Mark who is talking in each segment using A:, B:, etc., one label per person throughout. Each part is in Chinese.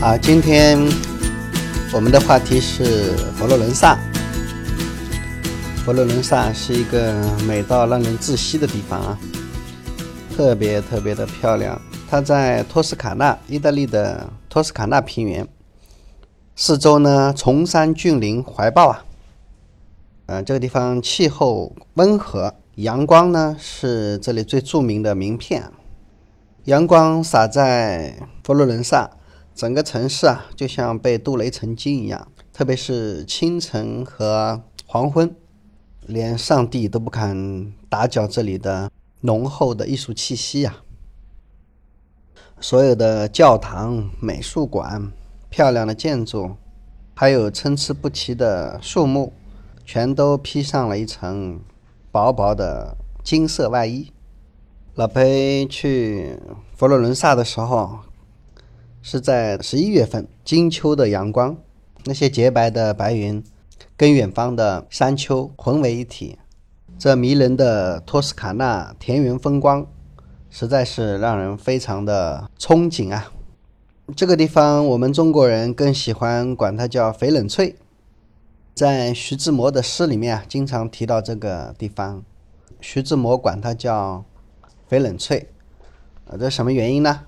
A: 啊，今天我们的话题是佛罗伦萨。佛罗伦萨是一个美到让人窒息的地方啊，特别特别的漂亮。它在托斯卡纳，意大利的托斯卡纳平原，四周呢崇山峻岭怀抱啊。呃，这个地方气候温和，阳光呢是这里最著名的名片。阳光洒在佛罗伦萨，整个城市啊就像被镀了一层金一样。特别是清晨和黄昏，连上帝都不敢打搅这里的浓厚的艺术气息呀。所有的教堂、美术馆、漂亮的建筑，还有参差不齐的树木，全都披上了一层薄薄的金色外衣。老裴去佛罗伦萨的时候，是在十一月份，金秋的阳光，那些洁白的白云，跟远方的山丘混为一体，这迷人的托斯卡纳田园风光。实在是让人非常的憧憬啊！这个地方我们中国人更喜欢管它叫翡冷翠，在徐志摩的诗里面啊，经常提到这个地方。徐志摩管它叫翡冷翠，啊，这什么原因呢？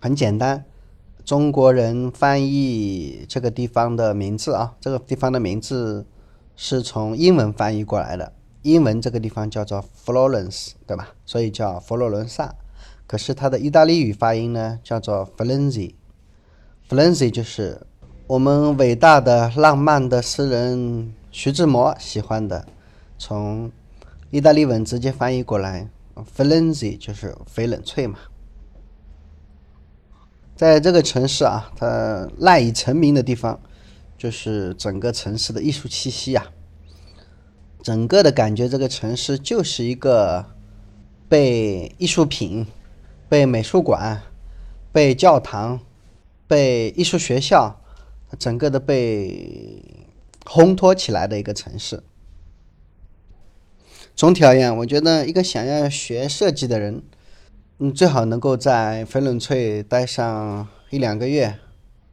A: 很简单，中国人翻译这个地方的名字啊，这个地方的名字是从英文翻译过来的。英文这个地方叫做 Florence，对吧？所以叫佛罗伦萨。可是它的意大利语发音呢，叫做 f l e n z i f l e n z i 就是我们伟大的浪漫的诗人徐志摩喜欢的，从意大利文直接翻译过来 f l e n z i 就是翡冷翠嘛。在这个城市啊，它赖以成名的地方，就是整个城市的艺术气息呀。整个的感觉，这个城市就是一个被艺术品、被美术馆、被教堂、被艺术学校，整个的被烘托起来的一个城市。总体而言，我觉得一个想要学设计的人，嗯，最好能够在翡冷翠待上一两个月，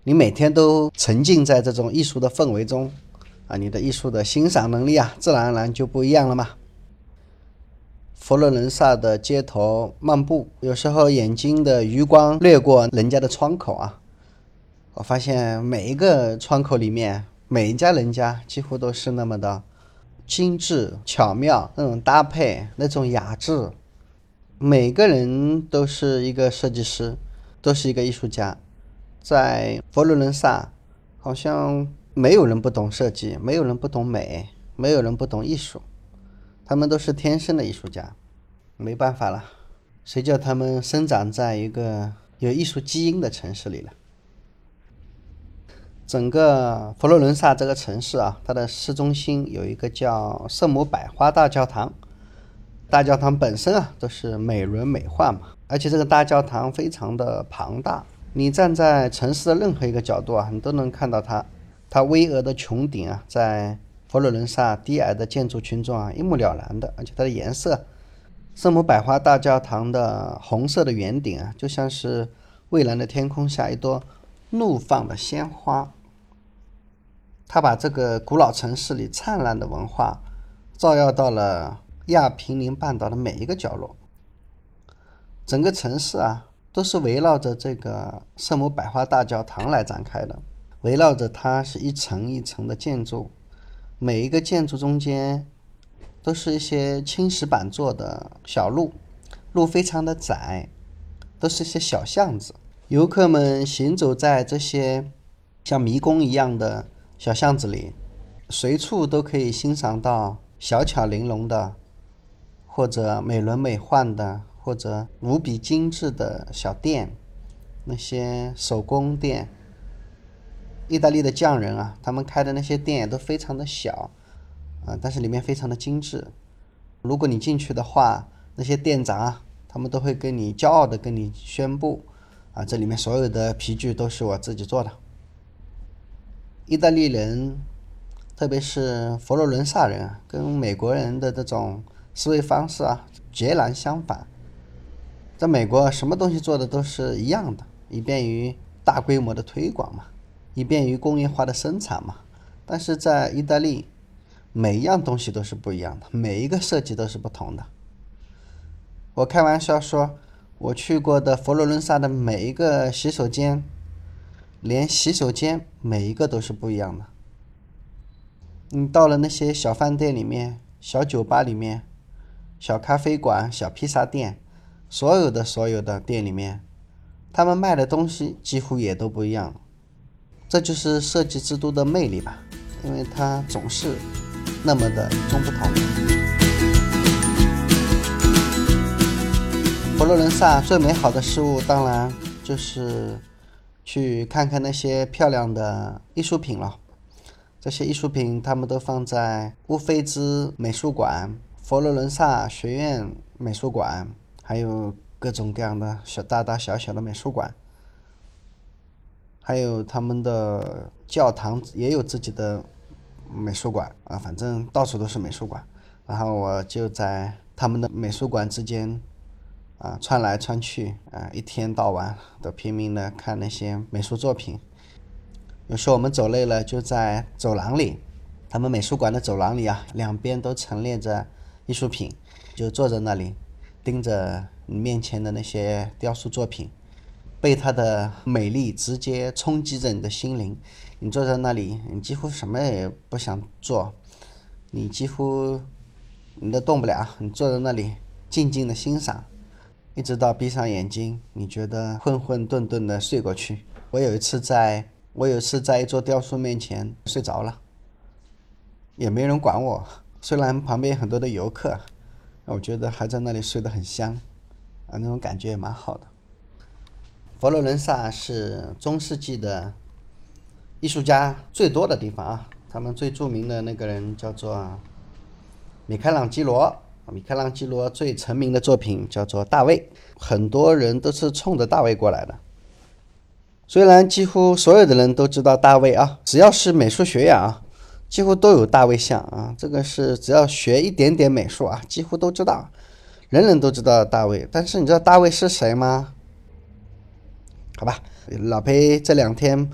A: 你每天都沉浸在这种艺术的氛围中。啊，你的艺术的欣赏能力啊，自然而然就不一样了嘛。佛罗伦萨的街头漫步，有时候眼睛的余光掠过人家的窗口啊，我发现每一个窗口里面，每一家人家几乎都是那么的精致巧妙，那种搭配，那种雅致，每个人都是一个设计师，都是一个艺术家，在佛罗伦萨，好像。没有人不懂设计，没有人不懂美，没有人不懂艺术，他们都是天生的艺术家，没办法了，谁叫他们生长在一个有艺术基因的城市里了？整个佛罗伦萨这个城市啊，它的市中心有一个叫圣母百花大教堂，大教堂本身啊都是美轮美奂嘛，而且这个大教堂非常的庞大，你站在城市的任何一个角度啊，你都能看到它。它巍峨的穹顶啊，在佛罗伦萨低矮的建筑群中啊，一目了然的。而且它的颜色，圣母百花大教堂的红色的圆顶啊，就像是蔚蓝的天空下一朵怒放的鲜花。它把这个古老城市里灿烂的文化，照耀到了亚平宁半岛的每一个角落。整个城市啊，都是围绕着这个圣母百花大教堂来展开的。围绕着它是一层一层的建筑，每一个建筑中间都是一些青石板做的小路，路非常的窄，都是一些小巷子。游客们行走在这些像迷宫一样的小巷子里，随处都可以欣赏到小巧玲珑的，或者美轮美奂的，或者无比精致的小店，那些手工店。意大利的匠人啊，他们开的那些店也都非常的小，啊，但是里面非常的精致。如果你进去的话，那些店长啊，他们都会跟你骄傲的跟你宣布，啊，这里面所有的皮具都是我自己做的。意大利人，特别是佛罗伦萨人啊，跟美国人的这种思维方式啊，截然相反。在美国，什么东西做的都是一样的，以便于。大规模的推广嘛，以便于工业化的生产嘛。但是在意大利，每一样东西都是不一样的，每一个设计都是不同的。我开玩笑说，我去过的佛罗伦萨的每一个洗手间，连洗手间每一个都是不一样的。你到了那些小饭店里面、小酒吧里面、小咖啡馆、小披萨店，所有的所有的店里面，他们卖的东西几乎也都不一样。这就是设计之都的魅力吧，因为它总是那么的与众不同。佛罗伦萨最美好的事物，当然就是去看看那些漂亮的艺术品了。这些艺术品，他们都放在乌菲兹美术馆、佛罗伦萨学院美术馆，还有各种各样的小大大小小的美术馆，还有他们的教堂也有自己的美术馆啊，反正到处都是美术馆。然后我就在他们的美术馆之间啊穿来穿去啊，一天到晚都拼命的看那些美术作品。有时候我们走累了，就在走廊里，他们美术馆的走廊里啊，两边都陈列着艺术品，就坐在那里，盯着你面前的那些雕塑作品，被它的美丽直接冲击着你的心灵。你坐在那里，你几乎什么也不想做，你几乎你都动不了，你坐在那里静静的欣赏，一直到闭上眼睛，你觉得混混沌沌的睡过去。我有一次在。我有一次在一座雕塑面前睡着了，也没人管我。虽然旁边很多的游客，我觉得还在那里睡得很香，啊，那种感觉也蛮好的。佛罗伦萨是中世纪的艺术家最多的地方啊。他们最著名的那个人叫做米开朗基罗。米开朗基罗最成名的作品叫做《大卫》，很多人都是冲着大卫过来的。虽然几乎所有的人都知道大卫啊，只要是美术学院啊，几乎都有大卫像啊。这个是只要学一点点美术啊，几乎都知道，人人都知道大卫。但是你知道大卫是谁吗？好吧，老裴这两天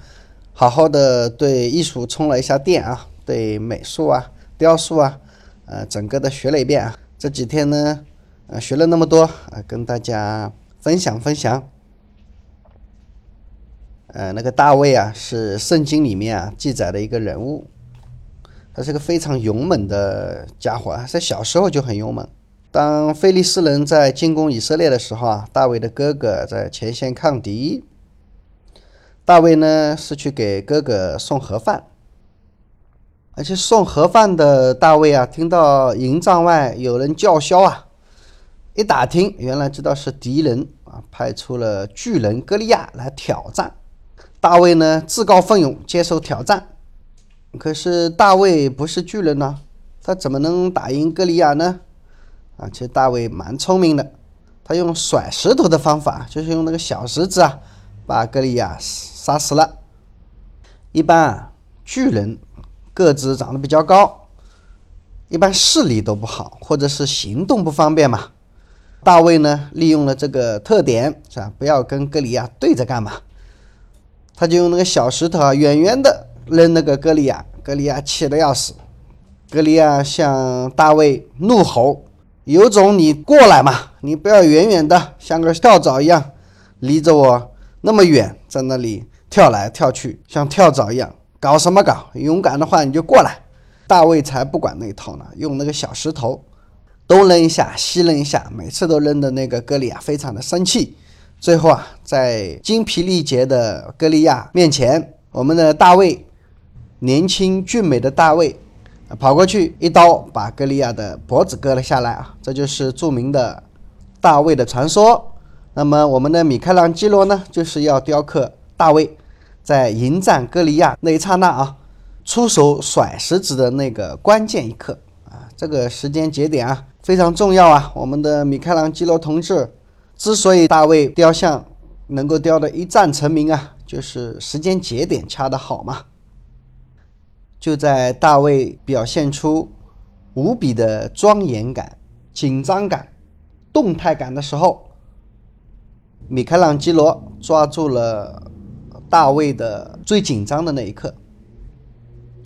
A: 好好的对艺术充了一下电啊，对美术啊、雕塑啊，呃，整个的学了一遍啊。这几天呢，呃，学了那么多啊，跟大家分享分享。呃，那个大卫啊，是圣经里面啊记载的一个人物，他是个非常勇猛的家伙啊，在小时候就很勇猛。当菲利斯人在进攻以色列的时候啊，大卫的哥哥在前线抗敌，大卫呢是去给哥哥送盒饭，而且送盒饭的大卫啊，听到营帐外有人叫嚣啊，一打听，原来知道是敌人啊派出了巨人歌利亚来挑战。大卫呢，自告奋勇接受挑战，可是大卫不是巨人呢，他怎么能打赢歌利亚呢？啊，其实大卫蛮聪明的，他用甩石头的方法，就是用那个小石子啊，把歌利亚杀死了。一般啊，巨人个子长得比较高，一般视力都不好，或者是行动不方便嘛。大卫呢，利用了这个特点，是吧？不要跟歌利亚对着干嘛。他就用那个小石头啊，远远的扔那个歌利亚，格利亚气得要死。格利亚向大卫怒吼：“有种你过来嘛！你不要远远的像个跳蚤一样，离着我那么远，在那里跳来跳去，像跳蚤一样，搞什么搞？勇敢的话你就过来。”大卫才不管那一套呢，用那个小石头东扔一下，西扔一下，每次都扔的那个歌利亚非常的生气。最后啊，在精疲力竭的歌利亚面前，我们的大卫，年轻俊美的大卫，跑过去一刀把歌利亚的脖子割了下来啊！这就是著名的大卫的传说。那么我们的米开朗基罗呢，就是要雕刻大卫在迎战歌利亚那一刹那啊，出手甩石子的那个关键一刻啊，这个时间节点啊非常重要啊！我们的米开朗基罗同志。之所以大卫雕像能够雕得一战成名啊，就是时间节点掐得好嘛。就在大卫表现出无比的庄严感、紧张感、动态感的时候，米开朗基罗抓住了大卫的最紧张的那一刻。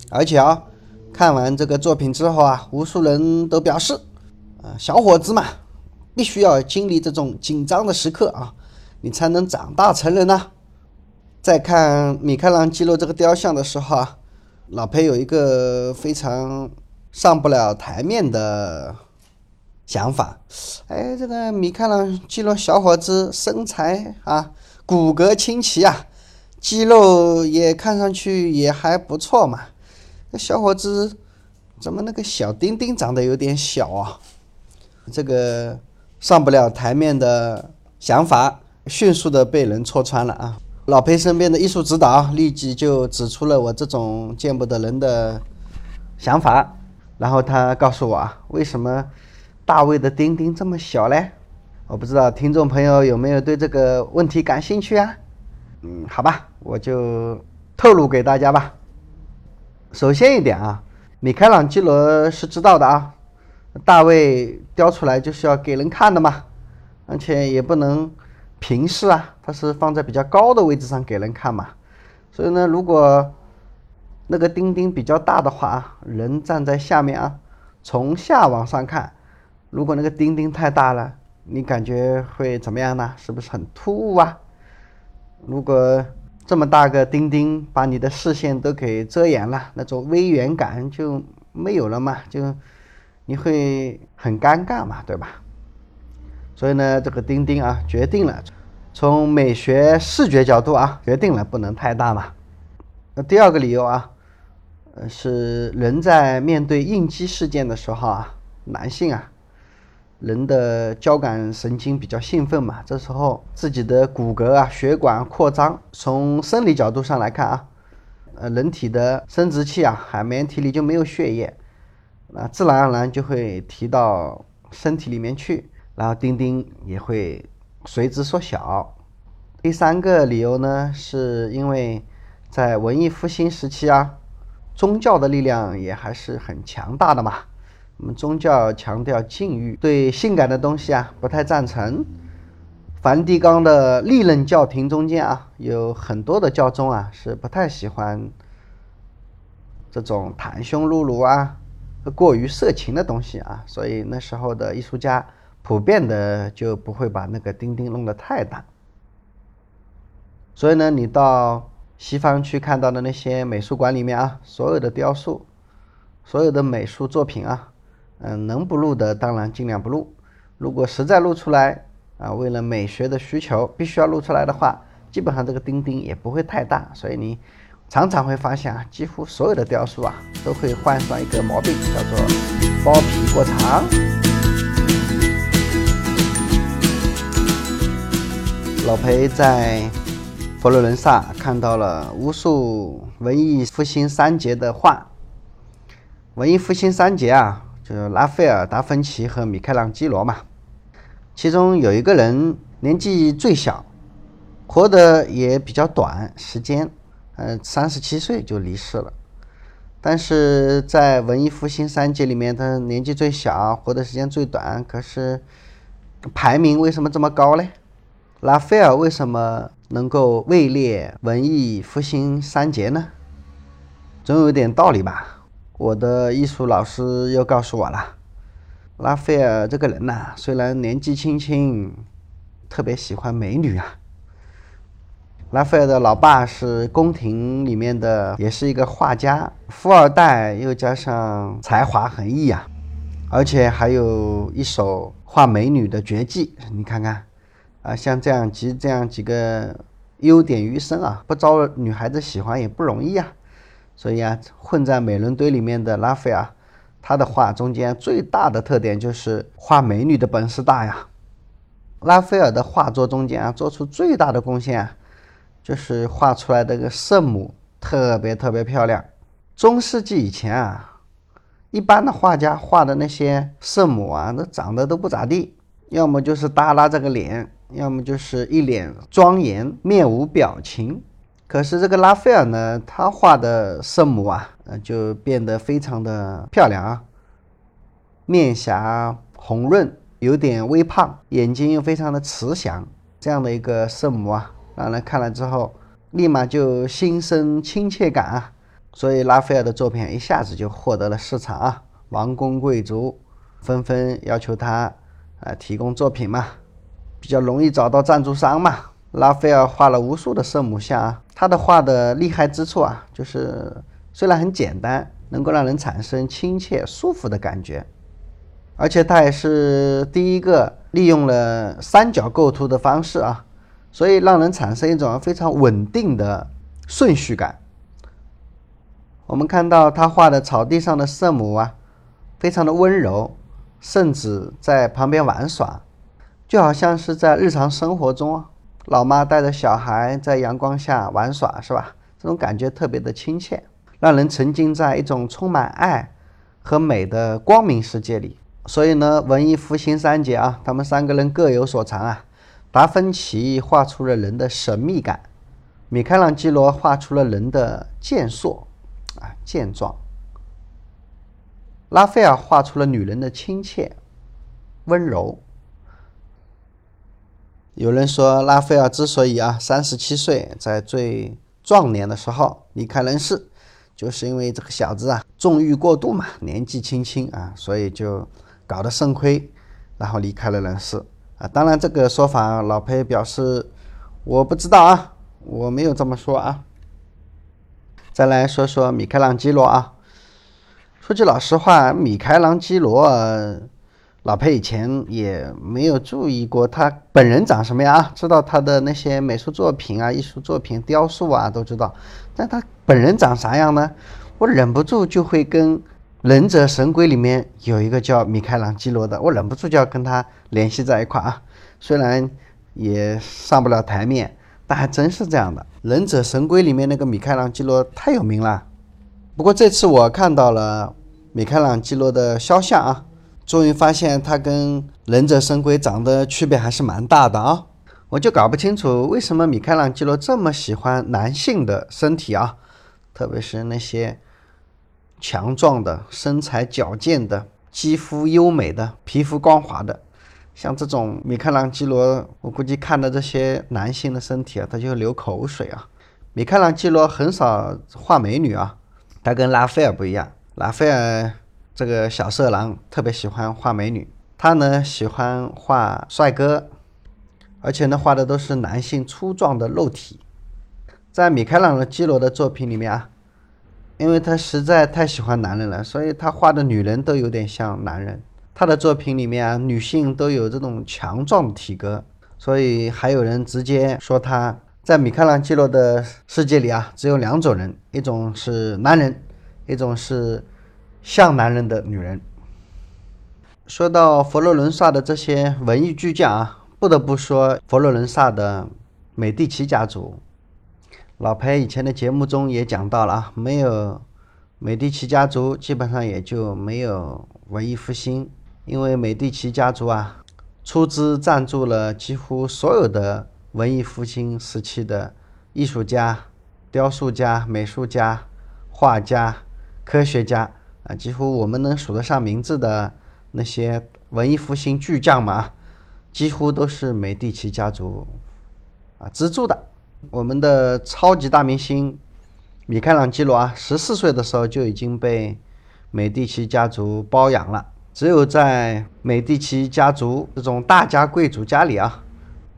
A: 而且啊，看完这个作品之后啊，无数人都表示，啊，小伙子嘛，必须要经历这种紧张的时刻啊，你才能长大成人呐。在看米开朗基罗这个雕像的时候啊，老裴有一个非常上不了台面的想法，哎，这个米开朗基罗小伙子身材啊，骨骼清奇啊，肌肉也看上去也还不错嘛。那小伙子怎么那个小丁丁长得有点小啊？这个上不了台面的想法迅速的被人戳穿了啊！老裴身边的艺术指导立即就指出了我这种见不得人的想法，然后他告诉我啊，为什么大卫的丁丁这么小嘞？我不知道听众朋友有没有对这个问题感兴趣啊？嗯，好吧，我就透露给大家吧。首先一点啊，米开朗基罗是知道的啊，大卫雕出来就是要给人看的嘛，而且也不能平视啊，它是放在比较高的位置上给人看嘛。所以呢，如果那个钉钉比较大的话啊，人站在下面啊，从下往上看，如果那个钉钉太大了，你感觉会怎么样呢？是不是很突兀啊？如果这么大个钉钉把你的视线都给遮掩了，那种微远感就没有了嘛，就你会很尴尬嘛，对吧？所以呢，这个钉钉啊，决定了从美学视觉角度啊，决定了不能太大嘛。那第二个理由啊，呃，是人在面对应激事件的时候啊，男性啊。人的交感神经比较兴奋嘛，这时候自己的骨骼啊、血管扩张。从生理角度上来看啊，呃，人体的生殖器啊、海绵体里就没有血液，那自然而然就会提到身体里面去，然后丁丁也会随之缩小。第三个理由呢，是因为在文艺复兴时期啊，宗教的力量也还是很强大的嘛。我们宗教强调禁欲，对性感的东西啊不太赞成。梵蒂冈的历任教廷中间啊，有很多的教宗啊是不太喜欢这种袒胸露乳啊、过于色情的东西啊，所以那时候的艺术家普遍的就不会把那个钉钉弄得太大。所以呢，你到西方去看到的那些美术馆里面啊，所有的雕塑、所有的美术作品啊。嗯，能不录的当然尽量不录。如果实在录出来啊，为了美学的需求必须要录出来的话，基本上这个钉钉也不会太大。所以你常常会发现啊，几乎所有的雕塑啊都会患上一个毛病，叫做包皮过长。老裴在佛罗伦萨看到了无数文艺复兴三杰的画。文艺复兴三杰啊。就拉斐尔、达芬奇和米开朗基罗嘛，其中有一个人年纪最小，活得也比较短时间，呃，三十七岁就离世了。但是在文艺复兴三杰里面，他年纪最小，活的时间最短，可是排名为什么这么高嘞？拉斐尔为什么能够位列文艺复兴三杰呢？总有点道理吧。我的艺术老师又告诉我了，拉斐尔这个人呐，虽然年纪轻轻，特别喜欢美女啊。拉斐尔的老爸是宫廷里面的，也是一个画家，富二代，又加上才华横溢啊，而且还有一手画美女的绝技。你看看，啊，像这样几这样几个优点于身啊，不招女孩子喜欢也不容易啊。所以啊，混在美人堆里面的拉斐尔，他的画中间最大的特点就是画美女的本事大呀。拉斐尔的画作中间啊，做出最大的贡献啊，就是画出来的个圣母特别特别漂亮。中世纪以前啊，一般的画家画的那些圣母啊，那长得都不咋地，要么就是耷拉着个脸，要么就是一脸庄严，面无表情。可是这个拉斐尔呢，他画的圣母啊，就变得非常的漂亮啊，面颊红润，有点微胖，眼睛又非常的慈祥，这样的一个圣母啊，让人看了之后立马就心生亲切感啊。所以拉斐尔的作品一下子就获得了市场啊，王公贵族纷纷要求他啊提供作品嘛，比较容易找到赞助商嘛。拉斐尔画了无数的圣母像啊，他的画的厉害之处啊，就是虽然很简单，能够让人产生亲切舒服的感觉，而且他也是第一个利用了三角构图的方式啊，所以让人产生一种非常稳定的顺序感。我们看到他画的草地上的圣母啊，非常的温柔，甚至在旁边玩耍，就好像是在日常生活中，老妈带着小孩在阳光下玩耍，是吧？这种感觉特别的亲切，让人沉浸在一种充满爱和美的光明世界里。所以呢，文艺复兴三杰啊，他们三个人各有所长啊。达芬奇画出了人的神秘感，米开朗基罗画出了人的健硕。啊，健壮。拉斐尔画出了女人的亲切、温柔。有人说，拉斐尔之所以啊三十七岁在最壮年的时候离开人世，就是因为这个小子啊纵欲过度嘛，年纪轻轻啊，所以就搞得肾亏，然后离开了人世啊。当然，这个说法老裴表示我不知道啊，我没有这么说啊。再来说说米开朗基罗啊，说句老实话，米开朗基罗，老裴以前也没有注意过他本人长什么样啊，知道他的那些美术作品啊、艺术作品、雕塑啊都知道，但他本人长啥样呢？我忍不住就会跟《忍者神龟》里面有一个叫米开朗基罗的，我忍不住就要跟他联系在一块啊，虽然也上不了台面。但还真是这样的，《忍者神龟》里面那个米开朗基罗太有名了。不过这次我看到了米开朗基罗的肖像啊，终于发现他跟忍者神龟长得区别还是蛮大的啊。我就搞不清楚为什么米开朗基罗这么喜欢男性的身体啊，特别是那些强壮的、身材矫健的、肌肤优美的、皮肤光滑的。像这种米开朗基罗，我估计看到这些男性的身体啊，他就流口水啊。米开朗基罗很少画美女啊，他跟拉斐尔不一样。拉斐尔这个小色狼特别喜欢画美女，他呢喜欢画帅哥，而且呢画的都是男性粗壮的肉体。在米开朗基罗的作品里面啊，因为他实在太喜欢男人了，所以他画的女人都有点像男人。他的作品里面啊，女性都有这种强壮的体格，所以还有人直接说他在米开朗基罗的世界里啊，只有两种人，一种是男人，一种是像男人的女人。说到佛罗伦萨的这些文艺巨匠啊，不得不说佛罗伦萨的美第奇家族。老裴以前的节目中也讲到了啊，没有美第奇家族，基本上也就没有文艺复兴。因为美第奇家族啊，出资赞助了几乎所有的文艺复兴时期的艺术家、雕塑家、美术家、画家、科学家啊，几乎我们能数得上名字的那些文艺复兴巨匠嘛，几乎都是美第奇家族啊资助的。我们的超级大明星米开朗基罗啊，十四岁的时候就已经被美第奇家族包养了。只有在美第奇家族这种大家贵族家里啊，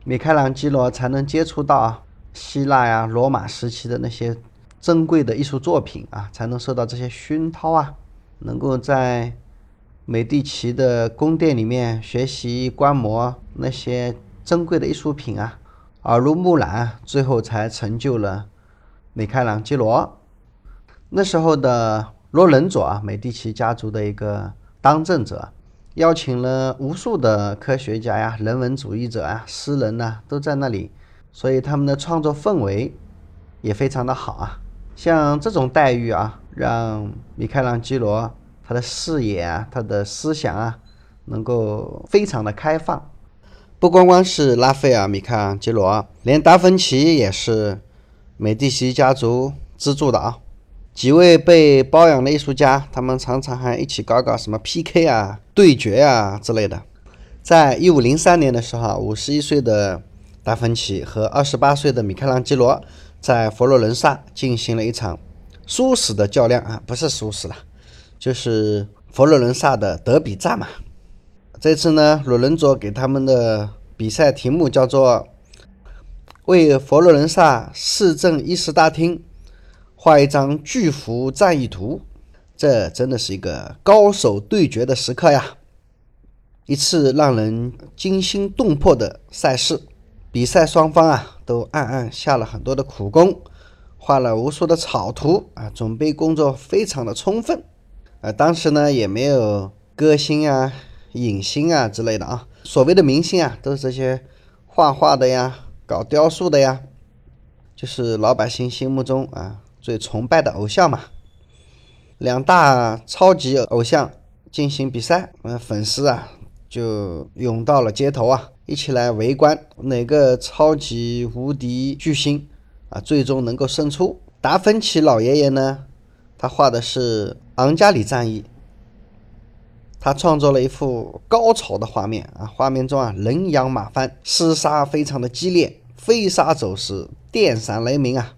A: 米开朗基罗才能接触到啊希腊呀、罗马时期的那些珍贵的艺术作品啊，才能受到这些熏陶啊，能够在美第奇的宫殿里面学习观摩那些珍贵的艺术品啊，耳濡目染，最后才成就了米开朗基罗。那时候的罗伦佐啊，美第奇家族的一个。当政者邀请了无数的科学家呀、人文主义者啊、诗人呐，都在那里，所以他们的创作氛围也非常的好啊。像这种待遇啊，让米开朗基罗他的视野啊、他的思想啊，能够非常的开放。不光光是拉斐尔、米开朗基罗，连达芬奇也是美第奇家族资助的啊。几位被包养的艺术家，他们常常还一起搞搞什么 PK 啊、对决啊之类的。在一五零三年的时候，五十一岁的达芬奇和二十八岁的米开朗基罗在佛罗伦萨进行了一场殊死的较量啊，不是殊死了，就是佛罗伦萨的德比战嘛。这次呢，鲁伦佐给他们的比赛题目叫做“为佛罗伦萨市政议事大厅画一张巨幅战役图”。这真的是一个高手对决的时刻呀！一次让人惊心动魄的赛事，比赛双方啊都暗暗下了很多的苦功，画了无数的草图啊，准备工作非常的充分。啊，当时呢也没有歌星啊、影星啊之类的啊，所谓的明星啊，都是这些画画的呀、搞雕塑的呀，就是老百姓心目中啊最崇拜的偶像嘛。两大超级偶像进行比赛，嗯，粉丝啊。就涌到了街头啊，一起来围观哪个超级无敌巨星啊，最终能够胜出。达芬奇老爷爷呢，他画的是昂加里战役，他创作了一幅高潮的画面啊，画面中啊人仰马翻，厮杀非常的激烈，飞沙走石，电闪雷鸣啊。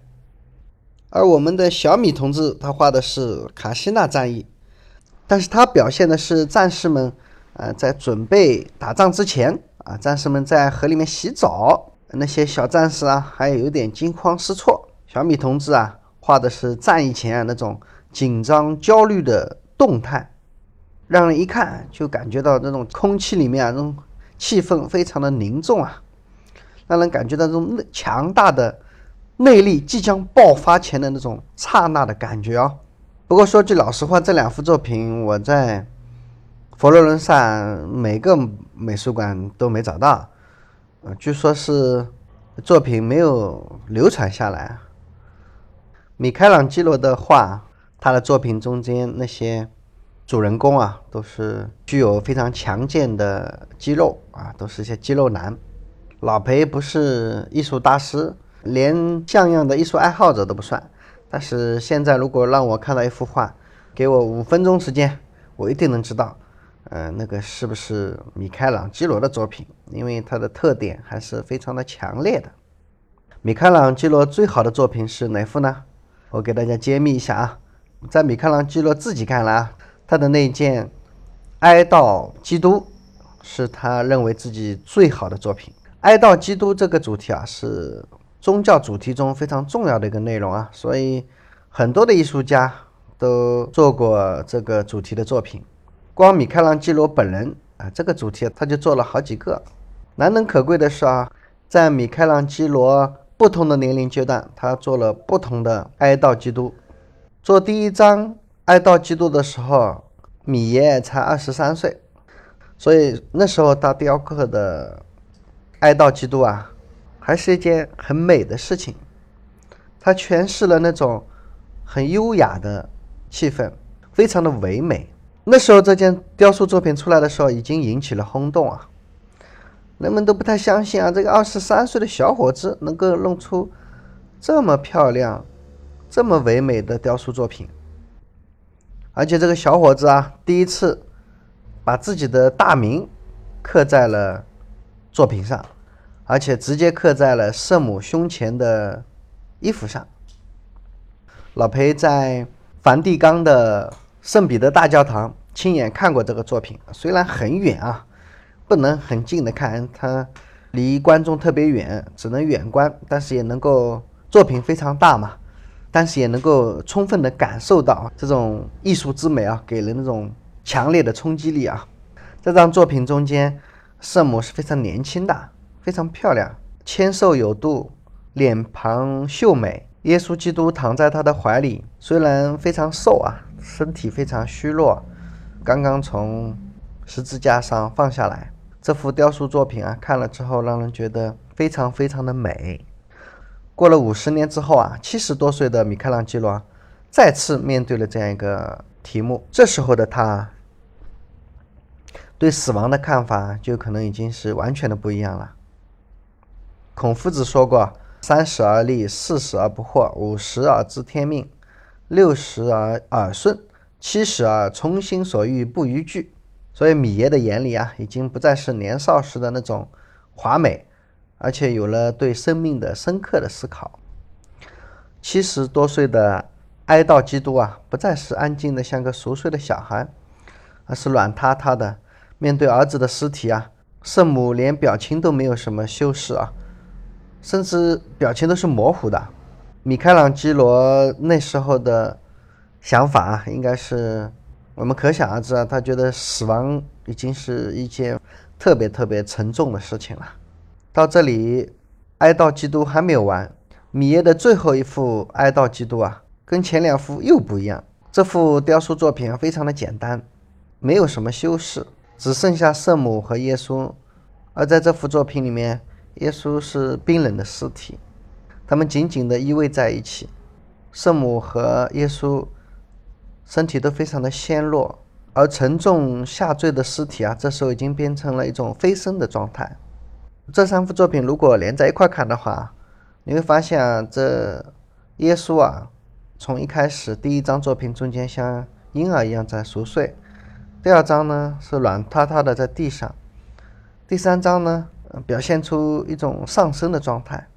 A: 而我们的小米同志他画的是卡西纳战役，但是他表现的是战士们。呃，在准备打仗之前啊，战士们在河里面洗澡，那些小战士啊，还有点惊慌失措。小米同志啊，画的是战役前啊那种紧张焦虑的动态，让人一看就感觉到那种空气里面啊，那种气氛非常的凝重啊，让人感觉到这种强大的内力即将爆发前的那种刹那的感觉啊。不过说句老实话，这两幅作品我在。佛罗伦萨每个美术馆都没找到，据说是作品没有流传下来。米开朗基罗的画，他的作品中间那些主人公啊，都是具有非常强健的肌肉啊，都是一些肌肉男。老裴不是艺术大师，连像样的艺术爱好者都不算。但是现在如果让我看到一幅画，给我五分钟时间，我一定能知道。呃，那个是不是米开朗基罗的作品？因为它的特点还是非常的强烈的。米开朗基罗最好的作品是哪幅呢？我给大家揭秘一下啊，在米开朗基罗自己看来啊，他的那件《哀悼基督》是他认为自己最好的作品。哀悼基督这个主题啊，是宗教主题中非常重要的一个内容啊，所以很多的艺术家都做过这个主题的作品。光米开朗基罗本人啊，这个主题他就做了好几个。难能可贵的是啊，在米开朗基罗不同的年龄阶段，他做了不同的哀悼基督。做第一张哀悼基督的时候，米爷才二十三岁，所以那时候他雕刻的哀悼基督啊，还是一件很美的事情。他诠释了那种很优雅的气氛，非常的唯美。那时候这件雕塑作品出来的时候，已经引起了轰动啊！人们都不太相信啊，这个二十三岁的小伙子能够弄出这么漂亮、这么唯美的雕塑作品。而且这个小伙子啊，第一次把自己的大名刻在了作品上，而且直接刻在了圣母胸前的衣服上。老裴在梵蒂冈的。圣彼得大教堂亲眼看过这个作品，虽然很远啊，不能很近的看，它离观众特别远，只能远观，但是也能够作品非常大嘛，但是也能够充分的感受到这种艺术之美啊，给人那种强烈的冲击力啊。这张作品中间，圣母是非常年轻的，非常漂亮，纤瘦有度，脸庞秀美，耶稣基督躺在她的怀里，虽然非常瘦啊。身体非常虚弱，刚刚从十字架上放下来。这幅雕塑作品啊，看了之后让人觉得非常非常的美。过了五十年之后啊，七十多岁的米开朗基罗再次面对了这样一个题目，这时候的他对死亡的看法就可能已经是完全的不一样了。孔夫子说过：“三十而立，四十而不惑，五十而知天命。”六十而耳顺，七十而从心所欲不逾矩。所以米爷的眼里啊，已经不再是年少时的那种华美，而且有了对生命的深刻的思考。七十多岁的哀悼基督啊，不再是安静的像个熟睡的小孩，而是软塌塌的面对儿子的尸体啊。圣母连表情都没有什么修饰啊，甚至表情都是模糊的。米开朗基罗那时候的想法，应该是我们可想而知啊，他觉得死亡已经是一件特别特别沉重的事情了。到这里，哀悼基督还没有完。米耶的最后一幅哀悼基督啊，跟前两幅又不一样。这幅雕塑作品非常的简单，没有什么修饰。只剩下圣母和耶稣，而在这幅作品里面，耶稣是冰冷的尸体，他们紧紧地依偎在一起。圣母和耶稣身体都非常的纤弱，而沉重下坠的尸体啊，这时候已经变成了一种飞升的状态。这三幅作品如果连在一块看的话，你会发现啊，这耶稣啊，从一开始第一张作品中间像婴儿一样在熟睡。第二张呢是软塌塌的在地上，第三张呢表现出一种上升的状态。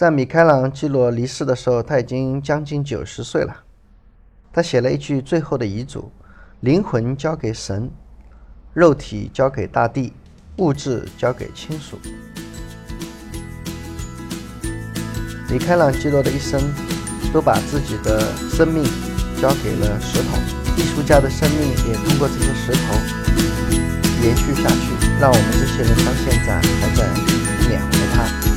A: 在米开朗基罗离世的时候，他已经将近九十岁了。他写了一句最后的遗嘱：灵魂交给神，肉体交给大地，物质交给亲属。米开朗基罗的一生都把自己的生命交给了石头。艺术家的生命也通过这些石头延续下去，让我们这些人到现在还在缅怀他。